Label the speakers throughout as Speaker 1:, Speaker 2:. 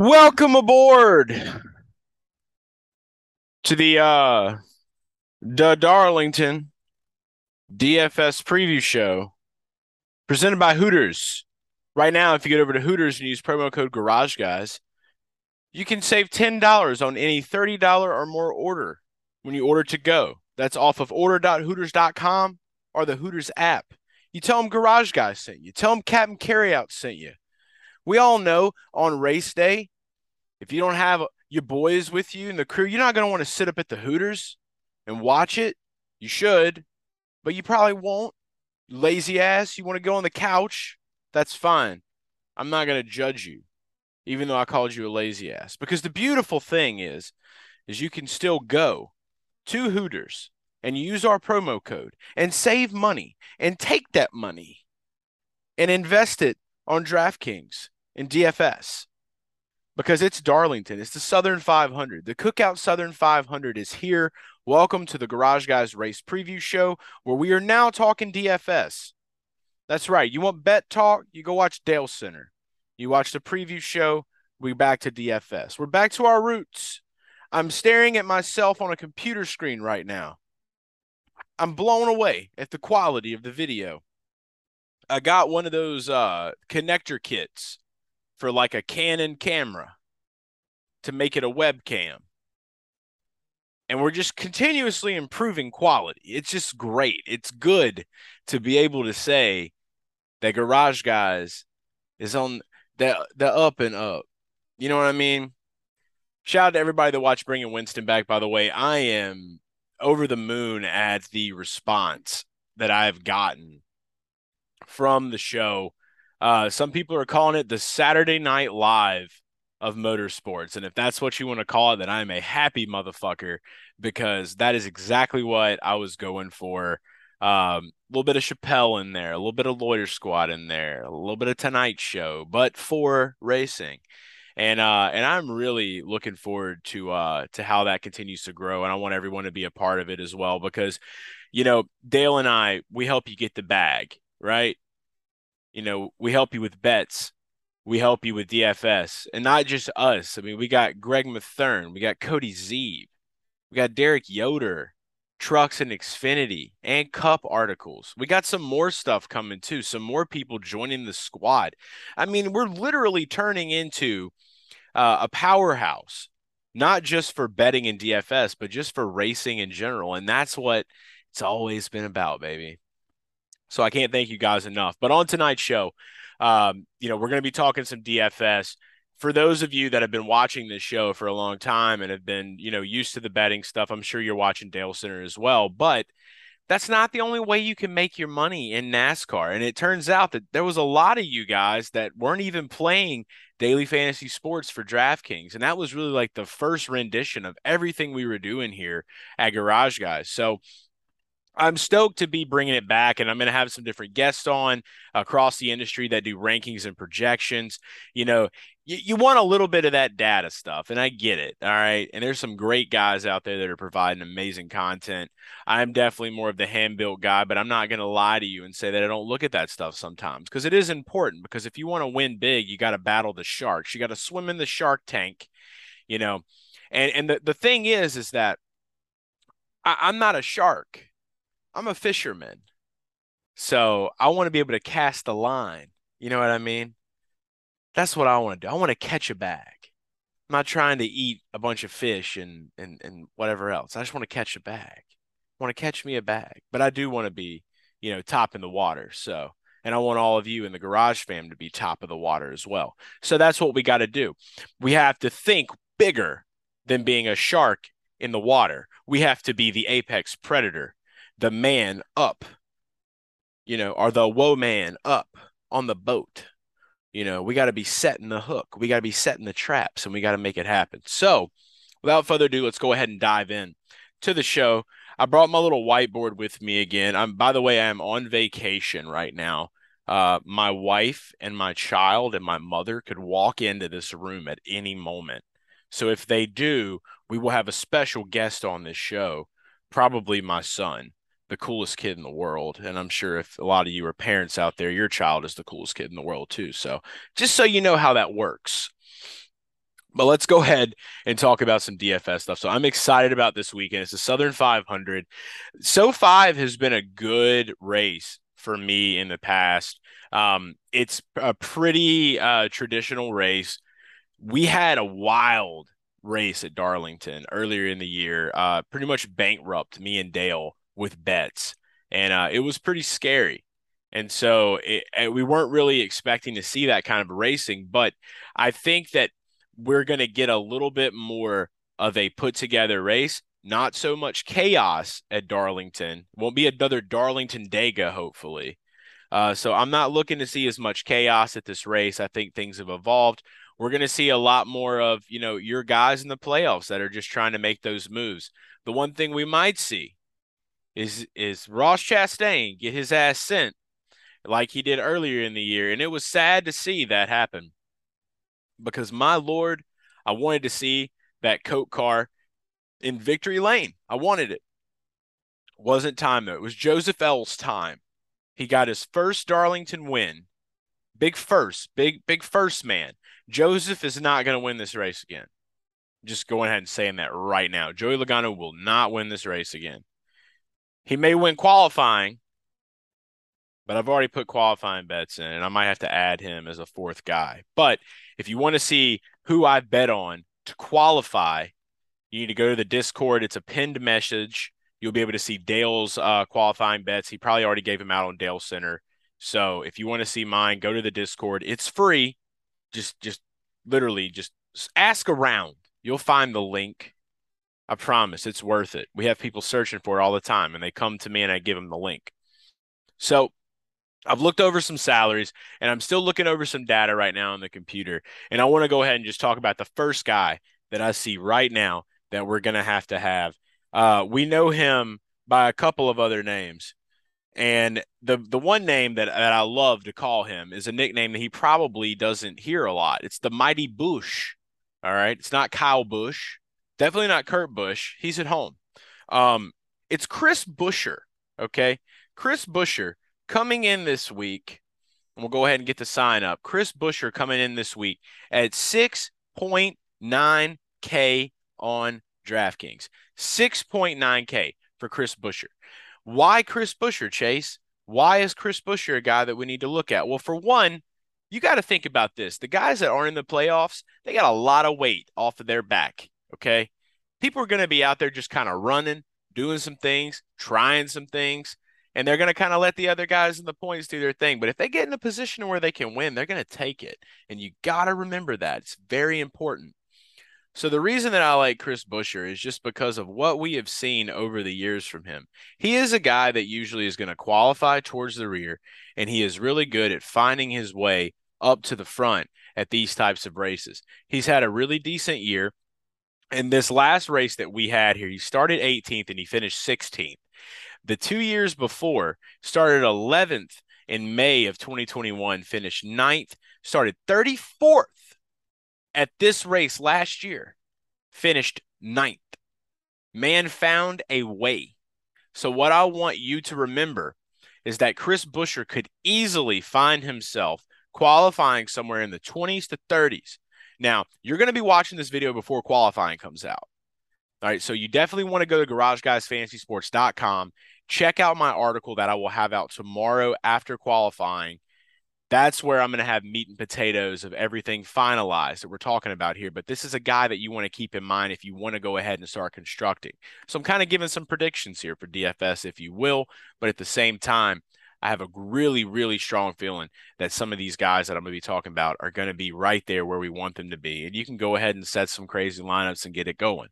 Speaker 1: Welcome aboard to the uh the Darlington DFS preview show presented by Hooters. Right now, if you get over to Hooters and use promo code Garage Guys, you can save $10 on any $30 or more order when you order to go. That's off of order.hooters.com or the Hooters app. You tell them Garage Guys sent you. Tell them Captain Carryout sent you. We all know on race day, if you don't have your boys with you and the crew, you're not going to want to sit up at the Hooters and watch it. You should, but you probably won't. Lazy ass, you want to go on the couch? That's fine. I'm not going to judge you, even though I called you a lazy ass. Because the beautiful thing is, is you can still go to Hooters and use our promo code and save money and take that money and invest it on DraftKings in DFS because it's Darlington. It's the Southern 500. The Cookout Southern 500 is here. Welcome to the Garage Guys Race Preview Show, where we are now talking DFS. That's right. You want bet talk? You go watch Dale Center. You watch the preview show. We back to DFS. We're back to our roots. I'm staring at myself on a computer screen right now. I'm blown away at the quality of the video. I got one of those uh, connector kits for like a Canon camera to make it a webcam. And we're just continuously improving quality. It's just great. It's good to be able to say that Garage Guys is on the the up and up. You know what I mean? Shout out to everybody that watched bringing Winston back. By the way, I am over the moon at the response that I've gotten from the show uh, some people are calling it the Saturday Night Live of motorsports. And if that's what you want to call it, then I'm a happy motherfucker because that is exactly what I was going for. Um, a little bit of Chappelle in there, a little bit of Lawyer Squad in there, a little bit of Tonight Show, but for racing. And uh, and I'm really looking forward to uh to how that continues to grow. And I want everyone to be a part of it as well because, you know, Dale and I, we help you get the bag, right? You know, we help you with bets. We help you with DFS and not just us. I mean, we got Greg Mathern, we got Cody Zeeb, we got Derek Yoder, trucks and Xfinity, and Cup articles. We got some more stuff coming too, some more people joining the squad. I mean, we're literally turning into uh, a powerhouse, not just for betting and DFS, but just for racing in general. And that's what it's always been about, baby. So I can't thank you guys enough. But on tonight's show, um, you know, we're going to be talking some DFS. For those of you that have been watching this show for a long time and have been, you know, used to the betting stuff, I'm sure you're watching Dale Center as well. But that's not the only way you can make your money in NASCAR. And it turns out that there was a lot of you guys that weren't even playing daily fantasy sports for DraftKings. And that was really like the first rendition of everything we were doing here at Garage Guys. So I'm stoked to be bringing it back, and I'm going to have some different guests on across the industry that do rankings and projections. You know, you, you want a little bit of that data stuff, and I get it. All right. And there's some great guys out there that are providing amazing content. I'm definitely more of the hand built guy, but I'm not going to lie to you and say that I don't look at that stuff sometimes because it is important. Because if you want to win big, you got to battle the sharks, you got to swim in the shark tank, you know. And, and the, the thing is, is that I, I'm not a shark I'm a fisherman. So I want to be able to cast a line. You know what I mean? That's what I want to do. I want to catch a bag. I'm not trying to eat a bunch of fish and and and whatever else. I just want to catch a bag. I want to catch me a bag. But I do want to be, you know, top in the water. So and I want all of you in the garage fam to be top of the water as well. So that's what we got to do. We have to think bigger than being a shark in the water. We have to be the apex predator the man up, you know, or the woe man up on the boat. You know, we got to be setting the hook. We got to be setting the traps and we got to make it happen. So, without further ado, let's go ahead and dive in to the show. I brought my little whiteboard with me again. I'm by the way, I'm on vacation right now. Uh, my wife and my child and my mother could walk into this room at any moment. So if they do, we will have a special guest on this show, probably my son the coolest kid in the world. And I'm sure if a lot of you are parents out there, your child is the coolest kid in the world too. So just so you know how that works. But let's go ahead and talk about some DFS stuff. So I'm excited about this weekend. It's the Southern 500. So 5 has been a good race for me in the past. Um, it's a pretty uh, traditional race. We had a wild race at Darlington earlier in the year, uh, pretty much bankrupt me and Dale with bets, and uh, it was pretty scary. And so it, we weren't really expecting to see that kind of racing, but I think that we're going to get a little bit more of a put together race. Not so much chaos at Darlington. Won't be another Darlington Dega, hopefully. Uh, so I'm not looking to see as much chaos at this race. I think things have evolved. We're going to see a lot more of, you know, your guys in the playoffs that are just trying to make those moves. The one thing we might see is is Ross Chastain get his ass sent like he did earlier in the year. And it was sad to see that happen because my lord, I wanted to see that Coke car in victory lane. I wanted it. Wasn't time though. It was Joseph L's time. He got his first Darlington win. Big first, big big first man. Joseph is not going to win this race again. Just going ahead and saying that right now. Joey Logano will not win this race again. He may win qualifying, but I've already put qualifying bets in, and I might have to add him as a fourth guy. But if you want to see who I bet on to qualify, you need to go to the Discord. It's a pinned message. You'll be able to see Dale's uh, qualifying bets. He probably already gave him out on Dale Center. So if you want to see mine, go to the Discord. It's free. Just, just literally, just ask around. You'll find the link. I promise it's worth it. We have people searching for it all the time, and they come to me and I give them the link. So I've looked over some salaries and I'm still looking over some data right now on the computer. And I want to go ahead and just talk about the first guy that I see right now that we're going to have to have. Uh, we know him by a couple of other names. And the the one name that, that I love to call him is a nickname that he probably doesn't hear a lot. It's the Mighty Bush. All right. It's not Kyle Busch. Definitely not Kurt Busch. He's at home. Um, it's Chris Buescher. Okay. Chris Buescher coming in this week, and we'll go ahead and get the sign up. Chris Buescher coming in this week at 6.9K on DraftKings. 6.9K for Chris Buescher. Why Chris Buescher, Chase? Why is Chris Buescher a guy that we need to look at? Well, for one, you got to think about this. The guys that aren't in the playoffs, they got a lot of weight off of their back. Okay. People are going to be out there just kind of running, doing some things, trying some things and they're going to kind of let the other guys in the points do their thing. But if they get in a position where they can win, they're going to take it. And you got to remember that. It's very important. So the reason that I like Chris Buescher is just because of what we have seen over the years from him. He is a guy that usually is going to qualify towards the rear, and he is really good at finding his way up to the front at these types of races. He's had a really decent year. In this last race that we had here, he started 18th and he finished 16th. The two years before started 11th in May of 2021, finished ninth, started 34th at this race last year, finished ninth. Man found a way. So, what I want you to remember is that Chris Buescher could easily find himself qualifying somewhere in the 20s to 30s. Now, you're going to be watching this video before qualifying comes out. All right, so you definitely want to go to garageguysfantasysports.com check out my article that I will have out tomorrow after qualifying. That's where I'm going to have meat and potatoes of everything finalized that we're talking about here. But this is a guy that you want to keep in mind if you want to go ahead and start constructing. So I'm kind of giving some predictions here for DFS, if you will. But at the same time, I have a really, really strong feeling that some of these guys that I'm going to be talking about are going to be right there where we want them to be. And you can go ahead and set some crazy lineups and get it going.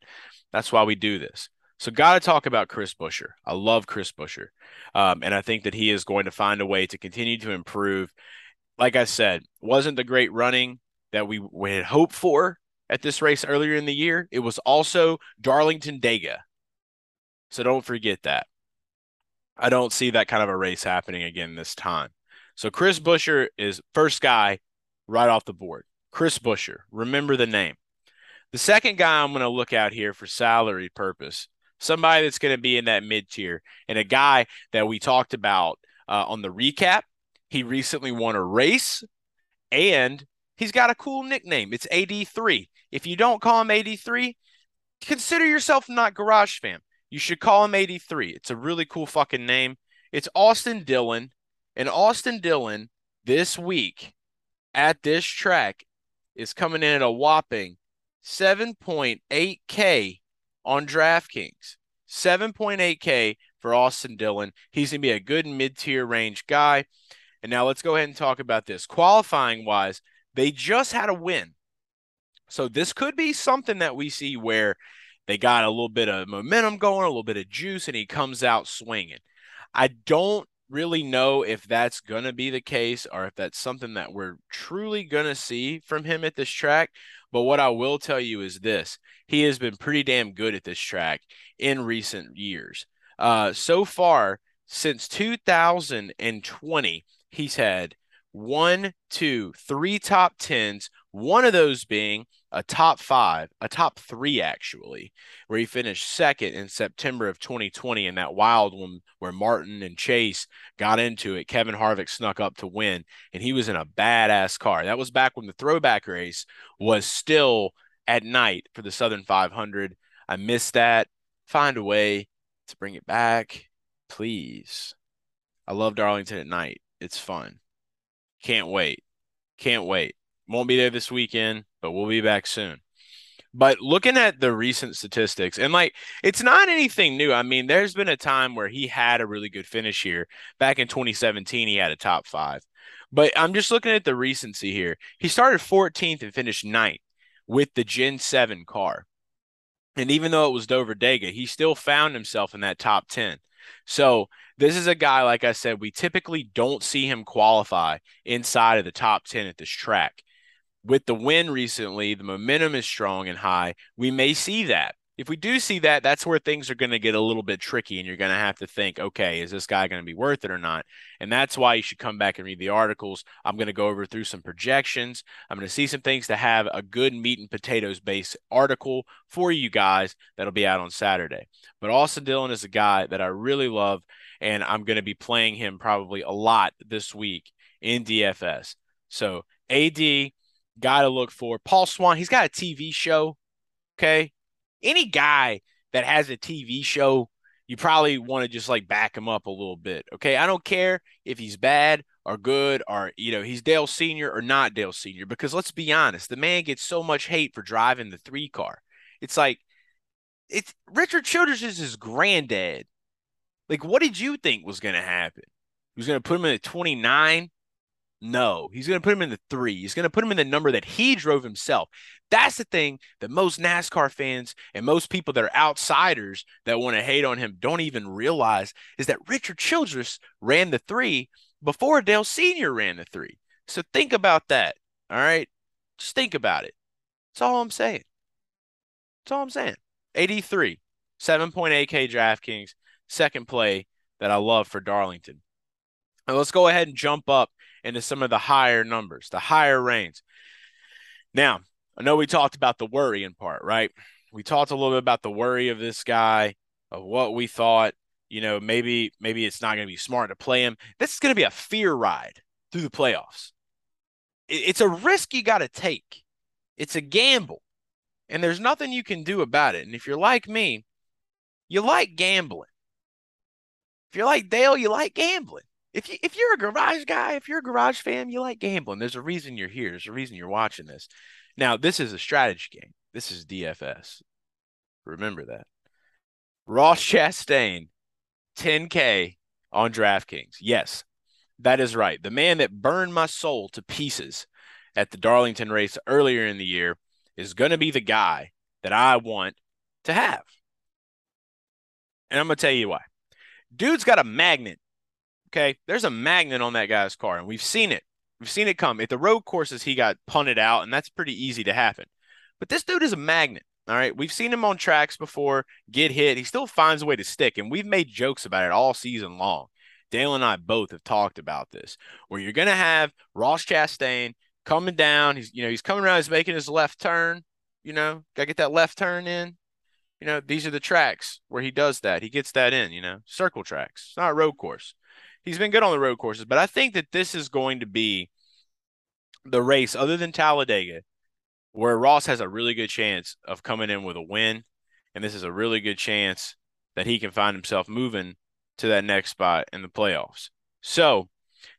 Speaker 1: That's why we do this. So, got to talk about Chris Buescher. I love Chris Buescher. Um, and I think that he is going to find a way to continue to improve. Like I said, wasn't the great running that we, we had hoped for at this race earlier in the year. It was also Darlington Dega. So, don't forget that. I don't see that kind of a race happening again this time. So, Chris Buescher is first guy right off the board. Chris Buescher. Remember the name. The second guy I'm going to look at here for salary purpose somebody that's going to be in that mid tier, and a guy that we talked about uh, on the recap. He recently won a race, and He's got a cool nickname. It's AD3. If you don't call him AD3, consider yourself not Garage Fam. You should call him AD3. It's a really cool fucking name. It's Austin Dillon. And Austin Dillon this week at this track is coming in at a whopping 7.8K on DraftKings. 7.8K for Austin Dillon. He's going to be a good mid tier range guy. And now let's go ahead and talk about this. Qualifying wise, they just had a win. So this could be something that we see where they got a little bit of momentum going, a little bit of juice, and he comes out swinging. I don't really know if that's going to be the case or if that's something that we're truly going to see from him at this track. But what I will tell you is this he has been pretty damn good at this track in recent years. Uh, so far, since 2020, he's had one, two, three top tens, one of those being a top five, a top three actually, where he finished second in September of 2020 in that wild one where Martin and Chase got into it. Kevin Harvick snuck up to win, and he was in a badass car. That was back when the throwback race was still at night for the Southern 500. I missed that. Find a way to bring it back, please. I love Darlington at night. It's fun. Can't wait. Can't wait. Won't be there this weekend, but we'll be back soon. But looking at the recent statistics, and like it's not anything new. I mean, there's been a time where he had a really good finish here. Back in 2017, he had a top five. But I'm just looking at the recency here. He started 14th and finished ninth with the Gen 7 car. And even though it was Dover Dega, he still found himself in that top 10. So this is a guy, like I said, we typically don't see him qualify inside of the top 10 at this track with the win recently, the momentum is strong and high. We may see that. If we do see that, that's where things are going to get a little bit tricky, and you're going to have to think, okay, is this guy going to be worth it or not? And that's why you should come back and read the articles. I'm going to go over through some projections. I'm going to see some things to have a good meat and potatoes based article for you guys that'll be out on Saturday. But Austin Dillon is a guy that I really love, and I'm going to be playing him probably a lot this week in DFS. So, AD, guy to look for. Paul Swan, he's got a TV show. Okay. Any guy that has a TV show, you probably want to just like back him up a little bit. Okay. I don't care if he's bad or good or, you know, he's Dale Sr. or not Dale Sr. Because let's be honest, the man gets so much hate for driving the three car. It's like, it's Richard Childress is his granddad. Like, what did you think was going to happen? He was going to put him in at 29 no, he's going to put him in the three. He's going to put him in the number that he drove himself. That's the thing that most NASCAR fans and most people that are outsiders that want to hate on him don't even realize is that Richard Childress ran the three before Dale Sr. ran the three. So think about that. All right. Just think about it. That's all I'm saying. That's all I'm saying. AD3, 7.8K DraftKings, second play that I love for Darlington. Now let's go ahead and jump up into some of the higher numbers, the higher range. Now, I know we talked about the worrying part, right? We talked a little bit about the worry of this guy, of what we thought, you know, maybe maybe it's not going to be smart to play him. This is going to be a fear ride through the playoffs. It's a risk you got to take. It's a gamble. And there's nothing you can do about it. And if you're like me, you like gambling. If you're like Dale, you like gambling if you if you're a garage guy, if you're a garage fan, you like gambling. There's a reason you're here. There's a reason you're watching this. Now, this is a strategy game. This is DFS. Remember that. Ross Chastain, 10K on DraftKings. Yes, that is right. The man that burned my soul to pieces at the Darlington race earlier in the year is going to be the guy that I want to have. And I'm going to tell you why. Dude's got a magnet Okay. There's a magnet on that guy's car, and we've seen it. We've seen it come. At the road courses, he got punted out, and that's pretty easy to happen. But this dude is a magnet. All right. We've seen him on tracks before get hit. He still finds a way to stick, and we've made jokes about it all season long. Dale and I both have talked about this, where you're going to have Ross Chastain coming down. He's, you know, he's coming around, he's making his left turn. You know, got to get that left turn in. You know, these are the tracks where he does that. He gets that in, you know, circle tracks. It's not a road course he's been good on the road courses, but I think that this is going to be the race other than Talladega where Ross has a really good chance of coming in with a win. And this is a really good chance that he can find himself moving to that next spot in the playoffs. So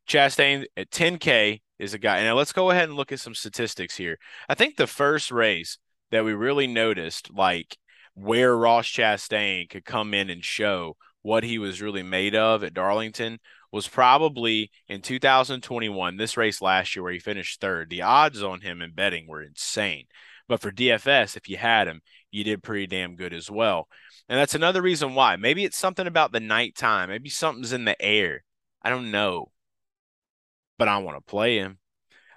Speaker 1: Chastain at 10K is a guy. And now let's go ahead and look at some statistics here. I think the first race that we really noticed, like where Ross Chastain could come in and show what he was really made of at Darlington was probably in 2021, this race last year where he finished third. The odds on him in betting were insane. But for DFS, if you had him, you did pretty damn good as well. And that's another reason why. Maybe it's something about the nighttime. Maybe something's in the air. I don't know. But I want to play him.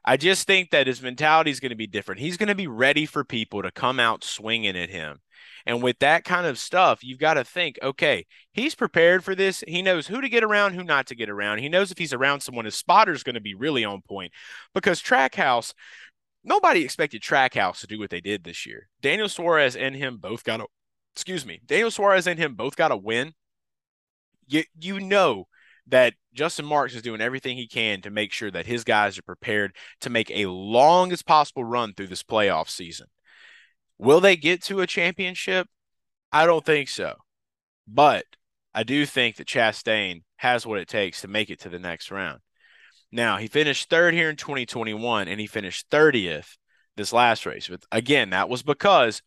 Speaker 1: I just think that his mentality is going to be different. He's going to be ready for people to come out swinging at him. And with that kind of stuff, you've got to think, okay, he's prepared for this. He knows who to get around, who not to get around. He knows if he's around someone, his spotter is going to be really on point because Trackhouse, nobody expected Trackhouse to do what they did this year. Daniel Suarez and him both got a, excuse me, Daniel Suarez and him both got a win. You, you know that Justin Marks is doing everything he can to make sure that his guys are prepared to make a long as possible run through this playoff season. Will they get to a championship? I don't think so. But I do think that Chastain has what it takes to make it to the next round. Now, he finished third here in 2021 and he finished 30th this last race. But again, that was because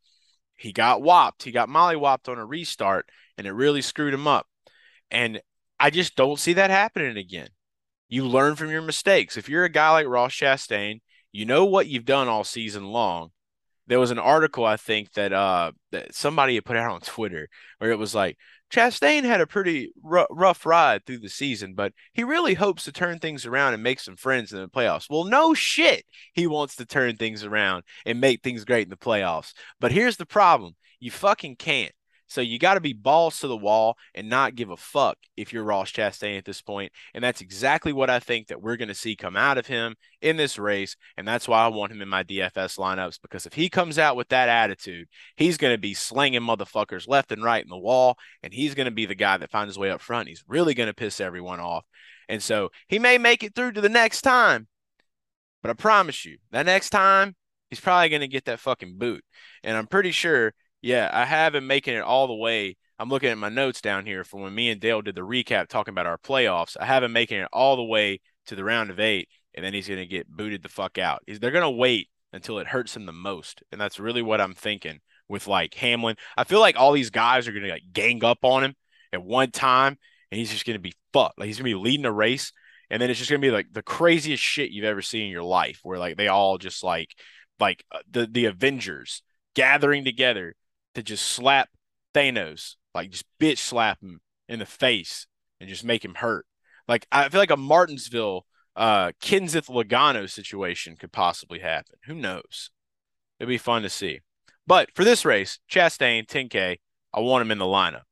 Speaker 1: he got whopped. He got mollywopped on a restart and it really screwed him up. And I just don't see that happening again. You learn from your mistakes. If you're a guy like Ross Chastain, you know what you've done all season long there was an article I think that uh that somebody had put out on Twitter where it was like Chastain had a pretty r- rough ride through the season, but he really hopes to turn things around and make some friends in the playoffs. Well, no shit, he wants to turn things around and make things great in the playoffs. But here's the problem: you fucking can't. So you got to be balls to the wall and not give a fuck if you're Ross Chastain at this point. And that's exactly what I think that we're going to see come out of him in this race. And that's why I want him in my DFS lineups because if he comes out with that attitude, he's going to be slinging motherfuckers left and right in the wall. And he's going to be the guy that finds his way up front. He's really going to piss everyone off. And so he may make it through to the next time. But I promise you, that next time, he's probably going to get that fucking boot. And I'm pretty sure yeah, I have him making it all the way. I'm looking at my notes down here from when me and Dale did the recap talking about our playoffs. I have him making it all the way to the round of eight, and then he's going to get booted the fuck out. They're going to wait until it hurts him the most. And that's really what I'm thinking with like Hamlin. I feel like all these guys are going to like gang up on him at one time, and he's just going to be fucked. Like he's going to be leading a race, and then it's just going to be like the craziest shit you've ever seen in your life, where like they all just like like uh, the the Avengers gathering together to just slap Thanos, like just bitch slap him in the face and just make him hurt. Like I feel like a Martinsville uh Kenseth Logano situation could possibly happen. Who knows? It'd be fun to see. But for this race, Chastain, 10K, I want him in the lineup.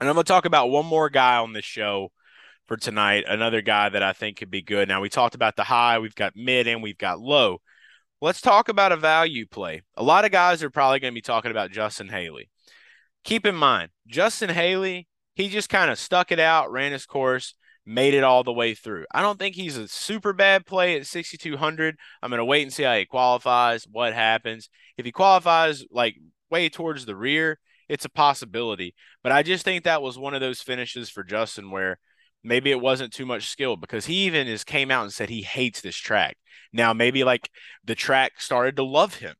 Speaker 1: And I'm going to talk about one more guy on this show for tonight, another guy that I think could be good. Now, we talked about the high, we've got mid, and we've got low. Let's talk about a value play. A lot of guys are probably going to be talking about Justin Haley. Keep in mind, Justin Haley, he just kind of stuck it out, ran his course, made it all the way through. I don't think he's a super bad play at 6,200. I'm going to wait and see how he qualifies, what happens. If he qualifies like way towards the rear, it's a possibility. But I just think that was one of those finishes for Justin where maybe it wasn't too much skill because he even has came out and said he hates this track. Now maybe like the track started to love him.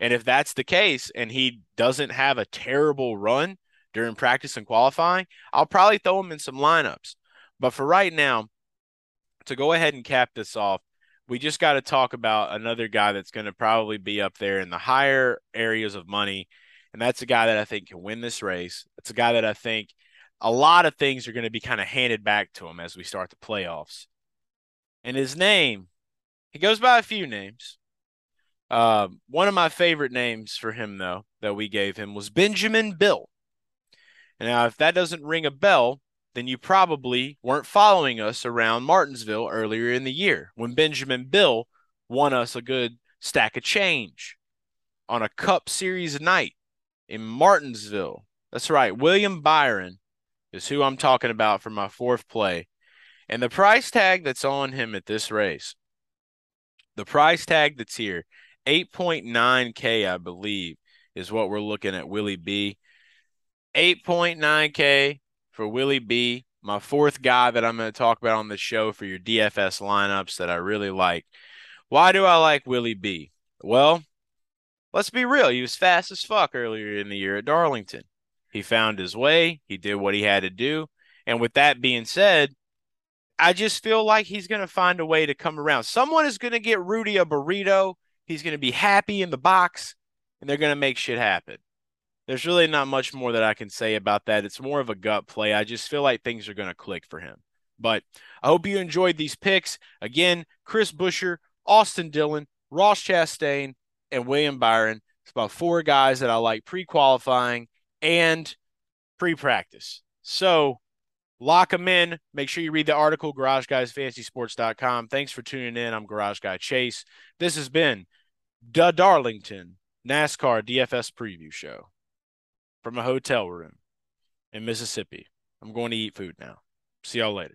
Speaker 1: And if that's the case and he doesn't have a terrible run during practice and qualifying, I'll probably throw him in some lineups. But for right now, to go ahead and cap this off, we just got to talk about another guy that's going to probably be up there in the higher areas of money. And that's a guy that I think can win this race. It's a guy that I think a lot of things are going to be kind of handed back to him as we start the playoffs. And his name, he goes by a few names. Uh, one of my favorite names for him, though, that we gave him was Benjamin Bill. Now, if that doesn't ring a bell, then you probably weren't following us around Martinsville earlier in the year when Benjamin Bill won us a good stack of change on a Cup Series night in Martinsville. That's right. William Byron is who I'm talking about for my fourth play. And the price tag that's on him at this race The price tag that's here, 8.9K, I believe, is what we're looking at Willie B. 8.9K for Willie B, my fourth guy that I'm going to talk about on the show for your DFS lineups that I really like. Why do I like Willie B? Well, let's be real. He was fast as fuck earlier in the year at Darlington. He found his way, he did what he had to do. And with that being said, I just feel like he's going to find a way to come around. Someone is going to get Rudy a burrito. He's going to be happy in the box, and they're going to make shit happen. There's really not much more that I can say about that. It's more of a gut play. I just feel like things are going to click for him. But I hope you enjoyed these picks. Again, Chris Buescher, Austin Dillon, Ross Chastain, and William Byron. It's about four guys that I like pre qualifying and pre practice. So lock them in. Make sure you read the article, GarageGuysFantasySports.com. Thanks for tuning in. I'm Garage Guy Chase. This has been the Darlington NASCAR DFS preview show from a hotel room in Mississippi. I'm going to eat food now. See y'all later.